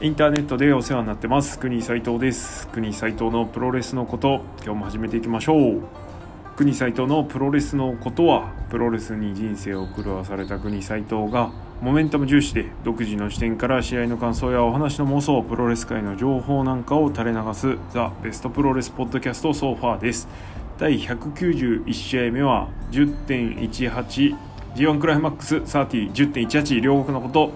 インターネットでお世話になってます。国斉藤です。国斉藤のプロレスのこと今日も始めていきましょう。国斉藤のプロレスのことはプロレスに人生を狂わされた国斉藤がモメンタム重視で独自の視点から試合の感想やお話の妄想プロレス界の情報なんかを垂れ流すザ・ベストプロレスポッドキャストソファーです。第191試合目は 10.18G1 クライマックス3010.18両国のこと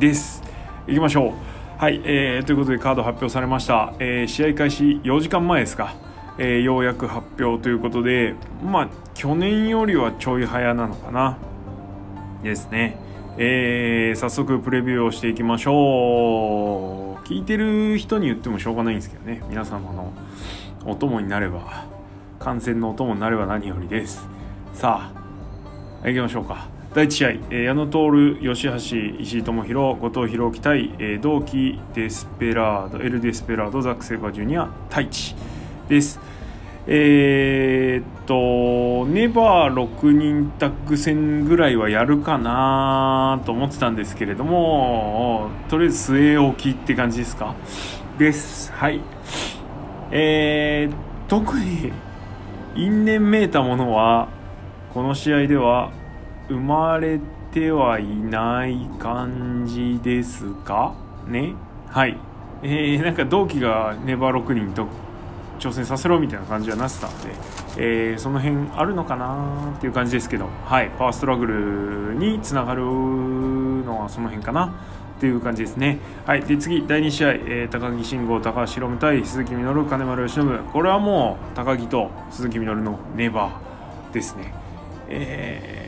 です。いきましょう。はい、えー、ということでカード発表されました、えー、試合開始4時間前ですか、えー、ようやく発表ということでまあ去年よりはちょい早なのかな。ですね。えー、早速プレビューをしていきましょう。聞いてる人に言ってもしょうがないんですけどね。皆様のお供になれば観戦のお供になれば何よりです。さあ行きましょうか。第1試合、えー、矢野徹、吉橋、石井智弘、後藤弘樹対、えー、同期デスペラード、エル・デスペラード、ザック・セイバージュニア、太一です。えー、っと、ネバー6人タッグ戦ぐらいはやるかなと思ってたんですけれども、とりあえず据え置きって感じですか？です。はい。えー、特に因縁めいたものは、この試合では生まれてはいない感じですか？ね？はい。えー、なんか同期がネバー6人と挑戦させろみたいな感じはなってたんで、えー、その辺あるのかなっていう感じですけど、はい、パワーストラグルにつながるのはその辺かな。っていう感じですね。はい、で次、第2試合、えー、高木慎吾、高橋宏夢対鈴木みのる、金丸義信、これはもう高木と鈴木みのるのネバーですね。えー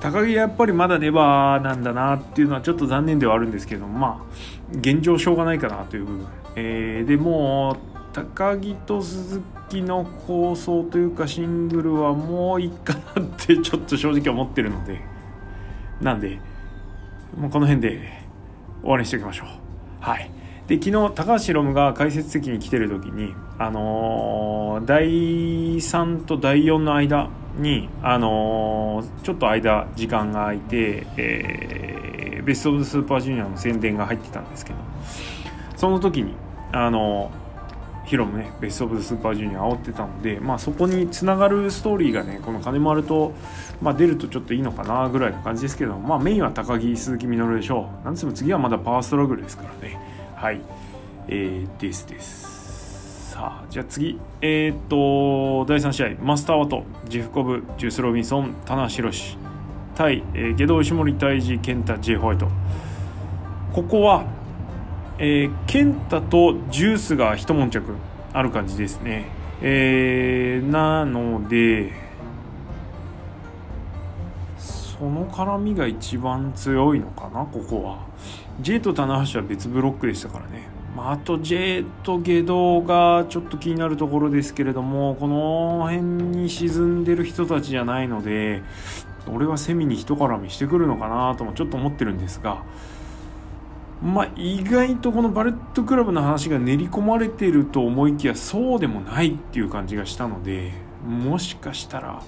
高木やっぱりまだネバーなんだなっていうのはちょっと残念ではあるんですけどまあ現状しょうがないかなという部分、えー、でも高木と鈴木の構想というかシングルはもういいかなってちょっと正直思ってるのでなんでもうこの辺で終わりにしておきましょう。はい。で昨日高橋ロムが解説席に来てる時にあのー、第3と第4の間に、あのー、ちょっと間時間が空いて、えー、ベスト・オブ・スーパージュニアの宣伝が入ってたんですけどその時にあのヒロもねベスト・オブ・スーパージュニア煽ってたので、まあ、そこにつながるストーリーがねこの金丸と、まあ、出るとちょっといいのかなぐらいの感じですけど、まあ、メインは高木鈴木みのるでしょう。なんつっても次はまだパワーストラグルですからね。はい。えー、ですです。さあじゃあ次。えー、っと第3試合。マスターワト。ジフコブ。ジュース・ロビンソン。棚橋宏。対、えー、下道石森大治健太 J ホワイト。ここは、えー、健太とジュースが一悶着。ある感じですね。えー、なのでその絡みが一番強いのかなここは。J と棚橋は別ブロックでしたからね。まあ、あと J と下道がちょっと気になるところですけれどもこの辺に沈んでる人たちじゃないので俺はセミに一絡みしてくるのかなともちょっと思ってるんですがまあ意外とこのバレットクラブの話が練り込まれてると思いきやそうでもないっていう感じがしたのでもしかしたら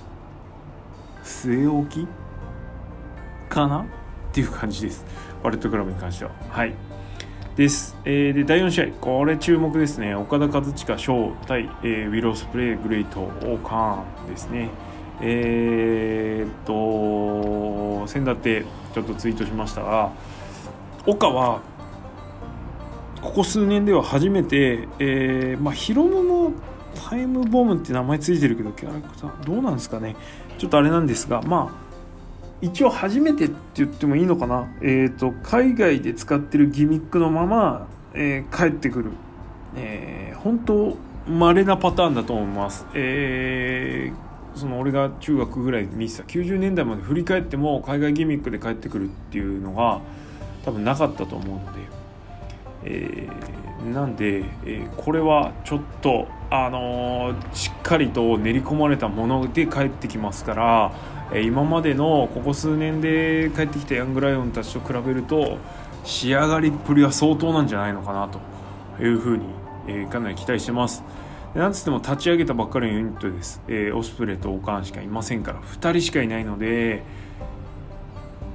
据え置きかなっていう感じですバレットクラブに関してははい。です。えー、で、第4試合、これ注目ですね。岡田和親翔対、えー、ウィロースプレイグレイトオーカーンですね。えー、っと、先だってちょっとツイートしましたが、岡は、ここ数年では初めて、えー、まあ、ヒロムもタイムボムって名前ついてるけど、キャラクター、どうなんですかね。ちょっとあれなんですが、まあ、一応初めてって言ってもいいのかな、えーと、海外で使ってるギミックのまま、えー、帰ってくる、えー、本当稀なパターンだと思います、えー、その俺が中学ぐらいで見てた。90年代まで振り返っても海外ギミックで帰ってくるっていうのが多分なかったと思うので、えー、なんで、えー、これはちょっとあのー、しっかりと練り込まれたもので帰ってきますからえ今までのここ数年で帰ってきたヤングライオンたちと比べると仕上がりっぷりは相当なんじゃないのかなというふうに、え、かなり期待してます。なんつっても立ち上げたばっかりのユニットです、えー、オスプレイとオカンしかいませんから2人しかいないので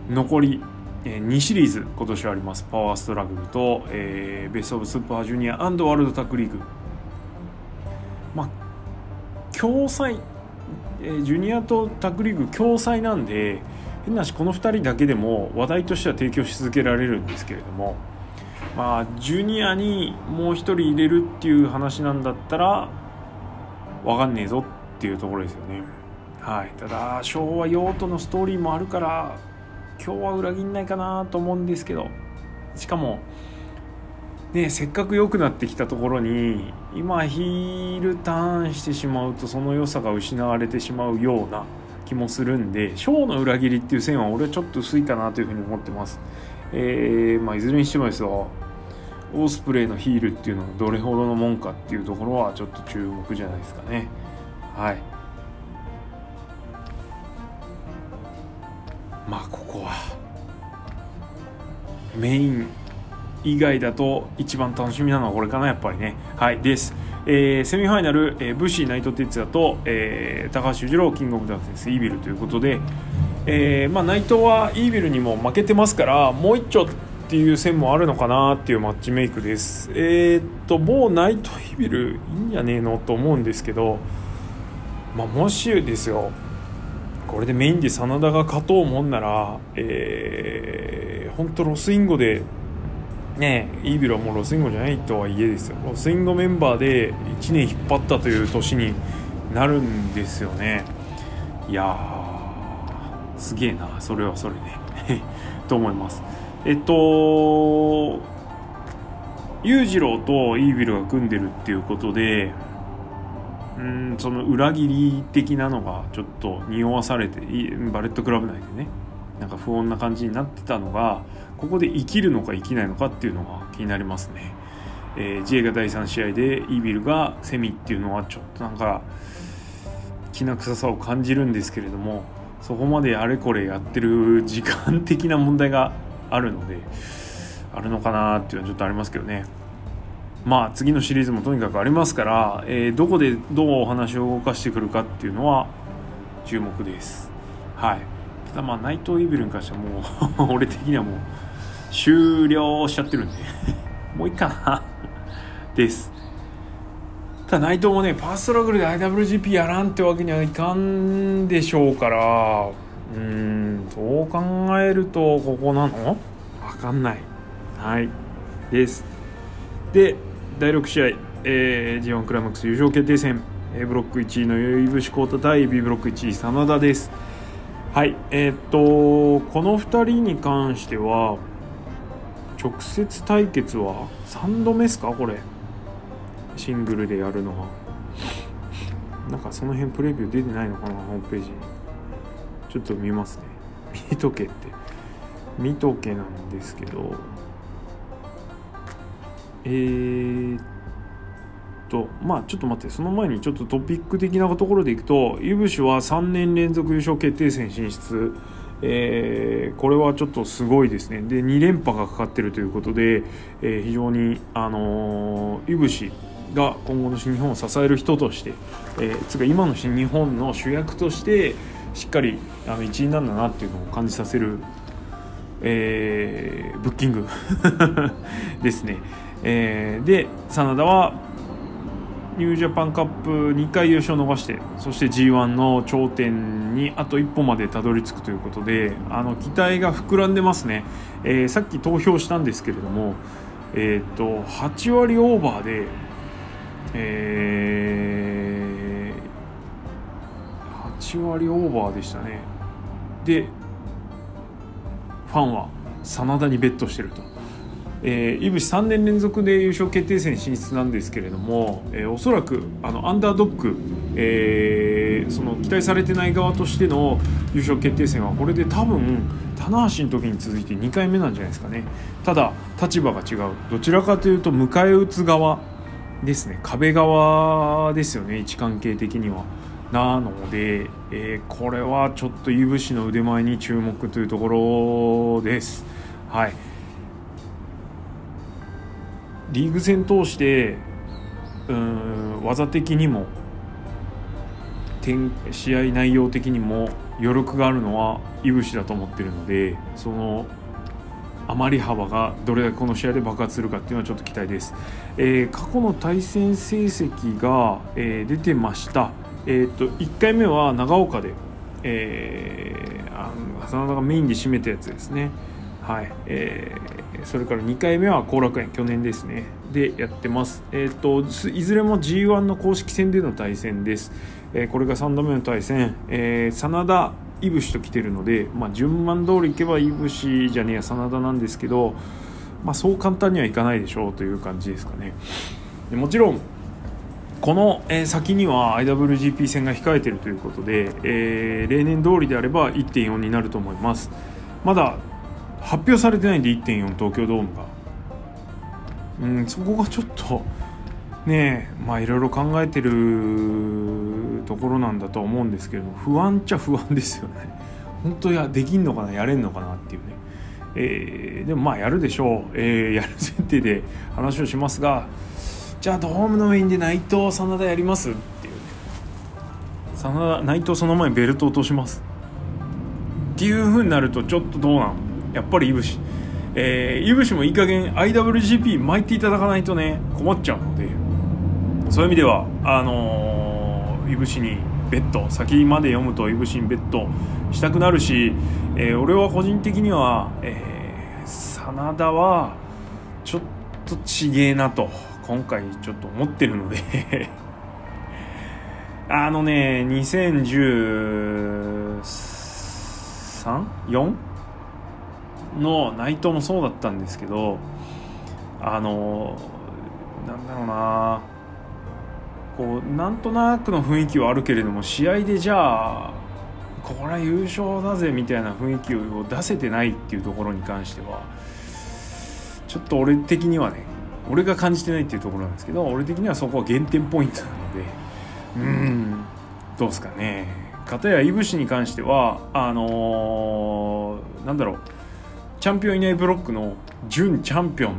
残りえー、2シリーズ今年はあります。パワーストラグルと、えー、ベスト・オブ・スーパージュニアワールドタックリーグ。まあ共催、えー、ジュニアとタックリーグ共催なんで変なしこの2人だけでも話題としては提供し続けられるんですけれどもまあジュニアにもう1人入れるっていう話なんだったら分かんねえぞっていうところですよね。はい。ただ昭和用途のストーリーもあるから今日は裏切んないかなと思うんですけどしかもねせっかく良くなってきたところに今ヒールターンしてしまうとその良さが失われてしまうような気もするんでショーの裏切りっていう線は俺はちょっと薄いかなというふうに思ってます。えー、まあいずれにしてもですよオースプレイのヒールっていうのがどれほどのもんかっていうところはちょっと注目じゃないですかね。はい。まあここはメイン以外だと一番楽しみなのはこれかなやっぱりね。はいです。えー、セミファイナル、えー、武士内藤哲也と、えー、高橋裕次郎キングオブダーツイービルということで、えーまあ、内藤はイービルにも負けてますからもう一丁っていう線もあるのかなっていうマッチメイクです。えー、っと某ナイトイービルいいんじゃねえのと思うんですけど、まあ、もしですよこれでメインで真田が勝とうもんなら、えー、本当ロスインゴでねイービルはもうロスインゴじゃないとはいえですよ。ロスインゴメンバーで1年引っ張ったという年になるんですよね。いやーすげえなそれはそれで。と思います。えっと裕次郎とイービルが組んでるっていうことでうんその裏切り的なのがちょっと匂わされてバレットクラブ内でねなんか不穏な感じになってたのがここで生きるのか生きないのかっていうのが気になりますね。えー、J が第3試合でイービルがセミっていうのはちょっとなんかきな臭さを感じるんですけれどもそこまであれこれやってる時間的な問題があるのであるのかなっていうのはちょっとありますけどね。まあ次のシリーズもとにかくありますから、えー、どこでどうお話を動かしてくるかっていうのは注目です。はい。ただまあ内藤イービルに関してはもう 俺的にはもう終了しちゃってるんで。もういいかな。です。ただ内藤もねパーストラグルで IWGP やらんってわけにはいかんでしょうからうんそう考えるとここなの？わかんない。はい。です。で第6試合、えー、G1 クライマックス優勝決定戦。A ブロック1位のいぶしコータ対 B ブロック1位真田です。はい。えー、っとこの2人に関しては直接対決は3度目ですか？これ。シングルでやるのは。なんかその辺プレビュー出てないのかな？ホームページ。にちょっと見ますね。見とけって。見とけなんですけど。えー、っとまあちょっと待って。その前にちょっとトピック的なところでいくとイブシは3年連続優勝決定戦進出。えー、これはちょっとすごいですねで2連覇がかかってるということで、えー、非常に、あのー、いぶしが今後の新日本を支える人として、えー、つか今の新日本の主役としてしっかりあの一員なんだなっていうのを感じさせる、えー、ブッキング ですね。えー、で真田はニュージャパンカップ2回優勝を伸ばしてそして g 1の頂点にあと一歩までたどり着くということであの期待が膨らんでますね、えー、さっき投票したんですけれども、えーと、8割オーバーで、えー、8割オーバーでしたねでファンは真田にベットしてると。えー、いぶし3年連続で優勝決定戦進出なんですけれども、えー、おそらくあのアンダードッグ、えー、その期待されてない側としての優勝決定戦はこれで多分棚橋の時に続いて2回目なんじゃないですかね。ただ立場が違う。どちらかというと迎え撃つ側ですね。壁側ですよね。位置関係的には。なので、えー、これはちょっといぶしの腕前に注目というところです。はい。リーグ戦通してうん技的にも試合内容的にも余力があるのはいぶしだと思ってるのでその余り幅がどれだけこの試合で爆発するかっていうのはちょっと期待です、えー、過去の対戦成績が、えー、出てました。えーと、と1回目は長岡で、えー、あの真田がメインで占めたやつですね。はい。えー、それから2回目は後楽園去年ですね。でやってます、えーと、いずれも g 1の公式戦での対戦です、えー、これが3度目の対戦、えー、真田いぶしと来てるので、まあ、順番通りいけばいぶしじゃねえや真田なんですけど、まあ、そう簡単にはいかないでしょうという感じですかね。でもちろんこの、先には IWGP 戦が控えているということで、えー、例年通りであれば1.4になると思います。まだ発表されてないんで1.4東京ドームが。うんそこがちょっとねえまあいろいろ考えてるところなんだと思うんですけども不安っちゃ不安ですよね。本当やできんのかなやれんのかなっていうね。えー、でもまあやるでしょう、えー、やる前提で話をしますがじゃあドームの上で内藤真田やりますっていうね。真田内藤その前にベルト落とします。っていうふうになるとちょっとどうなのやっぱりいぶし、えー、いぶしもいい加減 IWGP 巻いていただかないとね困っちゃうのでそういう意味ではあのー、いぶしにベッド先まで読むといぶしにベッドしたくなるし、えー、俺は個人的には、えー、真田はちょっとちげえなと今回ちょっと思ってるので あのね 2013?4? の内藤もそうだったんですけどあのなんだろうな。こうなんとなくの雰囲気はあるけれども試合でじゃあこれは優勝だぜみたいな雰囲気を出せてないっていうところに関してはちょっと俺的にはね俺が感じてないっていうところなんですけど俺的にはそこは減点ポイントなのでうんどうですかね。片やいぶしに関してはあのー、なんだろう。チャンピオンいないブロックの準チャンピオン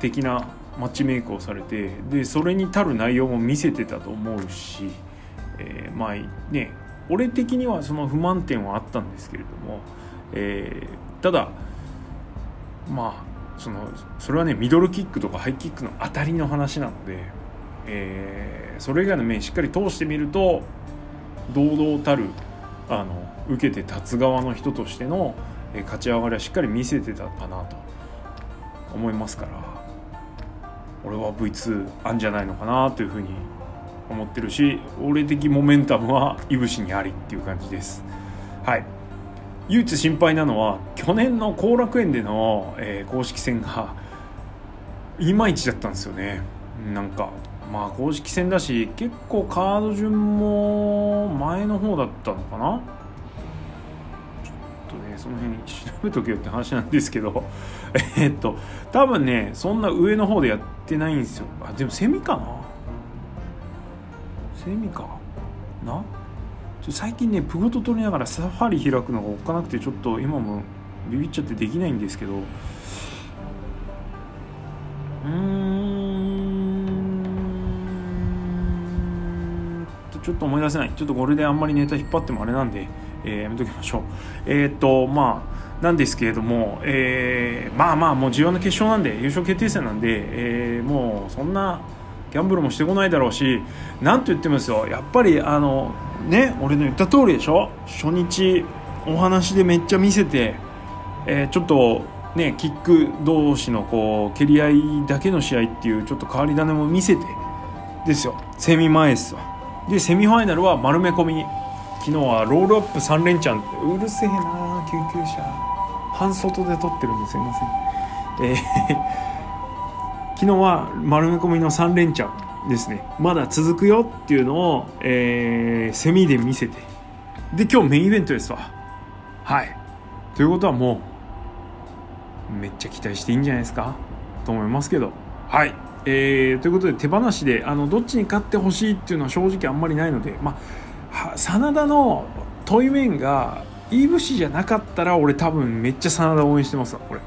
的なマッチメイクをされてでそれに足る内容も見せてたと思うし、えー、まあね俺的にはその不満点はあったんですけれども、えー、ただまあそのそれはねミドルキックとかハイキックの当たりの話なので、えー、それ以外の面しっかり通してみると堂々たるあの受けて立つ側の人としての勝ち上がりはしっかり見せてたかなと思いますから俺は V2 あんじゃないのかなというふうに思ってるし俺的モメンタムはいぶしにありっていう感じです。はい。唯一心配なのは去年の後楽園での、えー、公式戦がいまいちだったんですよね。なんかまあ公式戦だし結構カード順も前の方だったのかなその辺調べとけよって話なんですけど えっと多分ねそんな上の方でやってないんですよ。あでもセミかな？セミか？な？最近ねプゴト取りながらサファリ開くのがおっかなくてちょっと今もビビっちゃってできないんですけど。うん。ちょっと思い出せない。ちょっとこれであんまりネタ引っ張ってもあれなんで。えー、やめときましょう。えっ、と、まあ、なんですけれども、えー、まあまあ、もう重要な決勝なんで、優勝決定戦なんで、えー、もうそんなギャンブルもしてこないだろうし、なんと言ってもですよ、やっぱり、あの、ね、俺の言った通りでしょ？初日、お話でめっちゃ見せて、えー、ちょっと、ね、キック同士のこう蹴り合いだけの試合っていうちょっと変わり種も見せてですよ。セミ前ですわでセミファイナルは丸め込み昨日はロールアップ3連チャンうるせえな救急車半外で撮ってるんですいません。えー昨日は丸め込みの3連チャンですね。まだ続くよっていうのを、えー、セミで見せてで今日メインイベントですわ。はい。ということはもうめっちゃ期待していいんじゃないですかと思いますけど。はい。えー、ということで手放しであのどっちに勝ってほしいっていうのは正直あんまりないのでまあ真田の問い面がいい節じゃなかったら俺多分めっちゃ真田応援してますわこれ。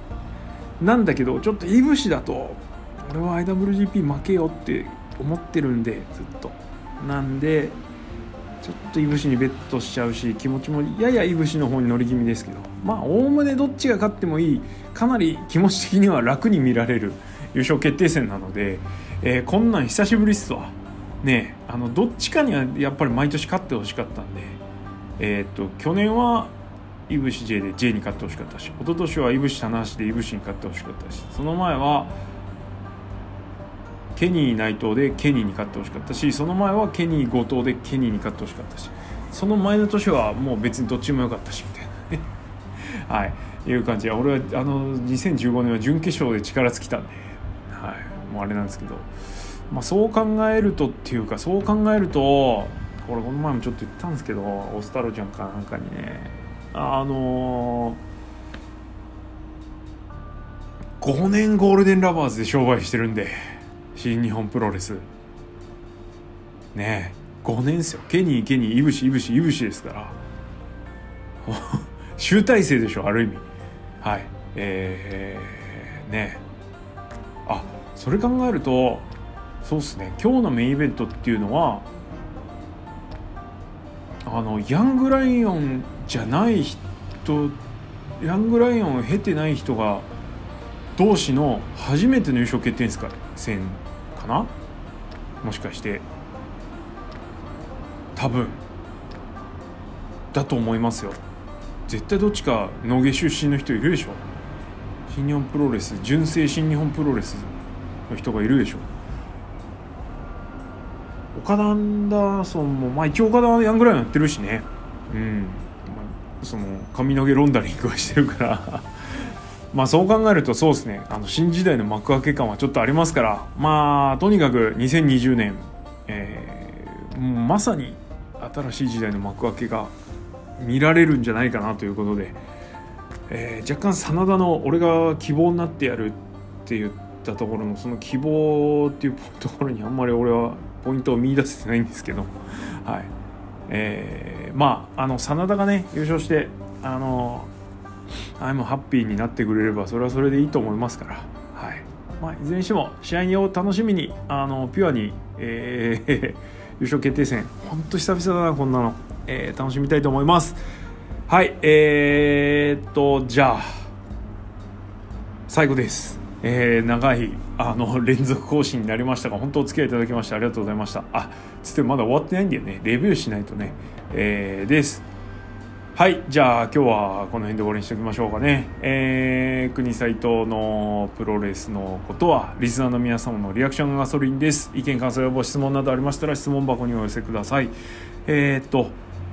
なんだけどちょっといい節だと俺は IWGP 負けよって思ってるんでずっと。なんでちょっといぶしにベットしちゃうし気持ちもややいぶしの方に乗り気味ですけど。まあおおむねどっちが勝ってもいいかなり気持ち的には楽に見られる優勝決定戦なので、えー、こんなん久しぶりっすわ。ねあのどっちかにはやっぱり毎年勝ってほしかったんでえー、っと去年はいぶし J で J に勝ってほしかったし一昨年はいぶし棚橋でいぶしに勝ってほしかったしその前はケニー内藤でケニーに勝ってほしかったしその前はケニー後藤でケニーに勝ってほしかったしその前の年はもう別にどっちも良かったしみたいなね。はい。いう感じで俺はあの2015年は準決勝で力尽きたんで、はい、もうあれなんですけど、まあ、そう考えるとっていうかそう考えるとこれこの前もちょっと言ったんですけどオスタロちゃんかなんかにね。あのー、5年ゴールデンラバーズで商売してるんで。新日本プロレス。ねえ5年ですよ。ケニーケニーいぶしいぶしいぶしですから。集大成でしょある意味。はい。えー、ねえ。あそれ考えるとそうっすね。今日のメインイベントっていうのはあのヤングライオンじゃない人ヤングライオンを経てない人が同士の初めての優勝決定戦かな？もしかして。多分。だと思いますよ。絶対どっちか野毛出身の人いるでしょ。新日本プロレス純正新日本プロレスの人がいるでしょ。岡田アンダーソンもまあ一応岡田はヤングライオンやってるしね。うん。その髪の毛ロンダリングはしてるから。まあそう考えるとそうですね。あの新時代の幕開け感はちょっとありますから。まあとにかく2020年、えー、まさに新しい時代の幕開けが見られるんじゃないかなということで、えー、若干真田の俺が希望になってやるって言ったところのその希望っていうところにあんまり俺はポイントを見出せてないんですけど、はい。えー、まああの真田がね優勝してあのあもハッピーになってくれればそれはそれでいいと思いますから、はい。まあ、いずれにしても試合を楽しみにあのピュアに、えー、優勝決定戦本当久々だなこんなの、えー、楽しみたいと思います。はい。えー、っとじゃあ最後です、えー、長いあの連続更新になりましたが本当お付き合いいただきましてありがとうございました。あつってまだ終わってないんだよね。レビューしないとね、えー、です。はいじゃあ今日はこの辺で終わりにしておきましょうかね。えー、国斎藤のプロレスのことはリスナーの皆様のリアクションガソリンです。意見感想やご質問などありましたら質問箱にお寄せください。えー、っと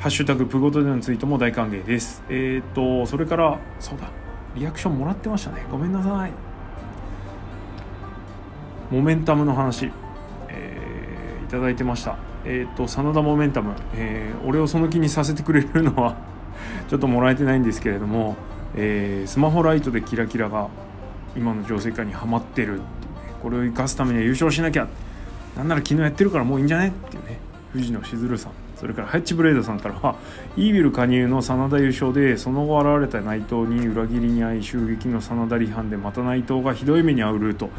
ハッシュタグプゴトでのツイートも大歓迎です。えー、っとそれからそうだリアクションもらってましたね。ごめんなさい。モメンタムの話、えー、いただいてました。えっ、と真田モメンタム、えー、俺をその気にさせてくれるのは ちょっともらえてないんですけれども、えー、スマホライトでキラキラが今の情勢下にはまってるって、ね、これを生かすためには優勝しなきゃ。なんなら昨日やってるからもういいんじゃね？っていうね。藤野しずるさん。それからハッチブレードさんからはイービル加入の真田優勝でその後現れた内藤に裏切りに遭い襲撃の真田離反でまた内藤がひどい目に遭うルート。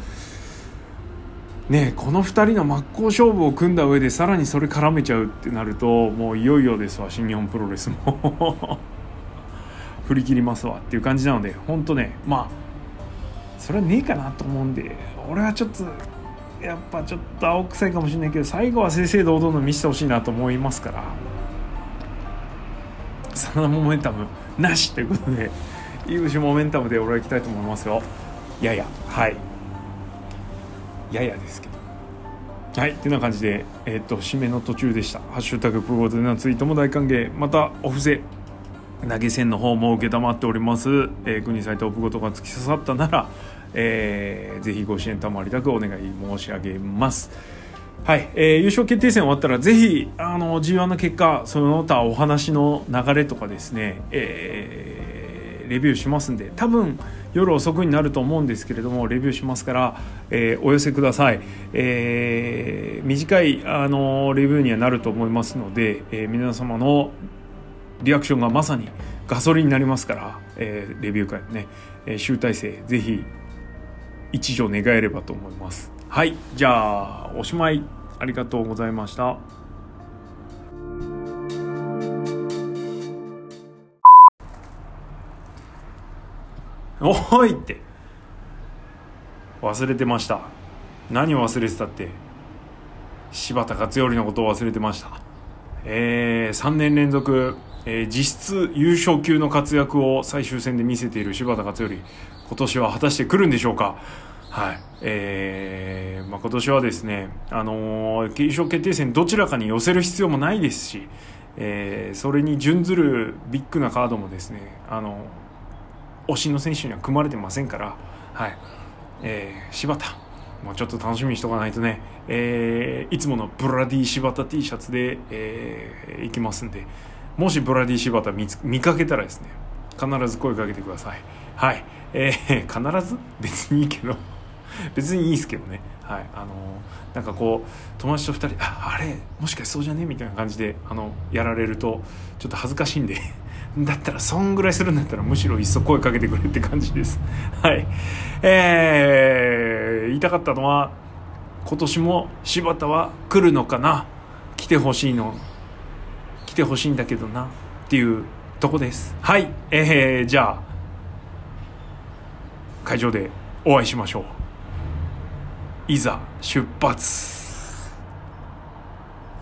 ねこの2人の真っ向勝負を組んだ上でさらにそれ絡めちゃうってなるともういよいよですわ新日本プロレスも。振り切りますわっていう感じなので本当ねまあそれはねえかなと思うんで俺はちょっとやっぱちょっと青臭いかもしれないけど最後は正々堂々の見せてほしいなと思いますから。そのモメンタムなしということでいぶしモメンタムで俺は行きたいと思いますよ。いやいやはい。ややですけど。はいってな感じでえっ、と締めの途中でした「ハッシュタグプロでのツイートも大歓迎。またお布施投げ銭の方も承っております、えー、国サイトオプごとが突き刺さったなら、えー、ぜひご支援賜りたくお願い申し上げます。はい、えー、優勝決定戦終わったらぜひあの G1 の結果その他お話の流れとかですね、えー、レビューしますんで多分夜遅くになると思うんですけれどもレビューしますから、えー、お寄せください、えー、短いあのレビューにはなると思いますので、え、皆様のリアクションがまさにガソリンになりますから、え、レビュー会のね、え、集大成ぜひ一助願えればと思います。はいじゃあおしまい。ありがとうございました。おいって。忘れてました。何を忘れてたって。柴田勝頼のことを忘れてました。えー、3年連続、えー、実質優勝級の活躍を最終戦で見せている柴田勝頼。今年は果たして来るんでしょうか。はい。えーまあ、今年はですね、あのー、優勝決定戦どちらかに寄せる必要もないですし、えー、それに準ずるビッグなカードもですね、あのー、推しの選手には組まれてませんから、はい。えー、柴田。もうちょっと楽しみにしとかないとね、えー、いつものブラディ柴田 T シャツで、えー、行きますんで。もしブラディ柴田見見かけたらですね必ず声かけてください。はい。えー、必ず？別にいいけど。別にいいですけどね。はい。あのなんかこう友達と2人ああれ？もしかしてそうじゃね？みたいな感じであのやられるとちょっと恥ずかしいんで。だったらそんぐらいするんだったらむしろいっそ声かけてくれって感じです。はい。えー、言いたかったのは今年も柴田は来るのかな来てほしいの来てほしいんだけどなっていうとこです。はい。えー、じゃあ会場でお会いしましょう。いざ出発。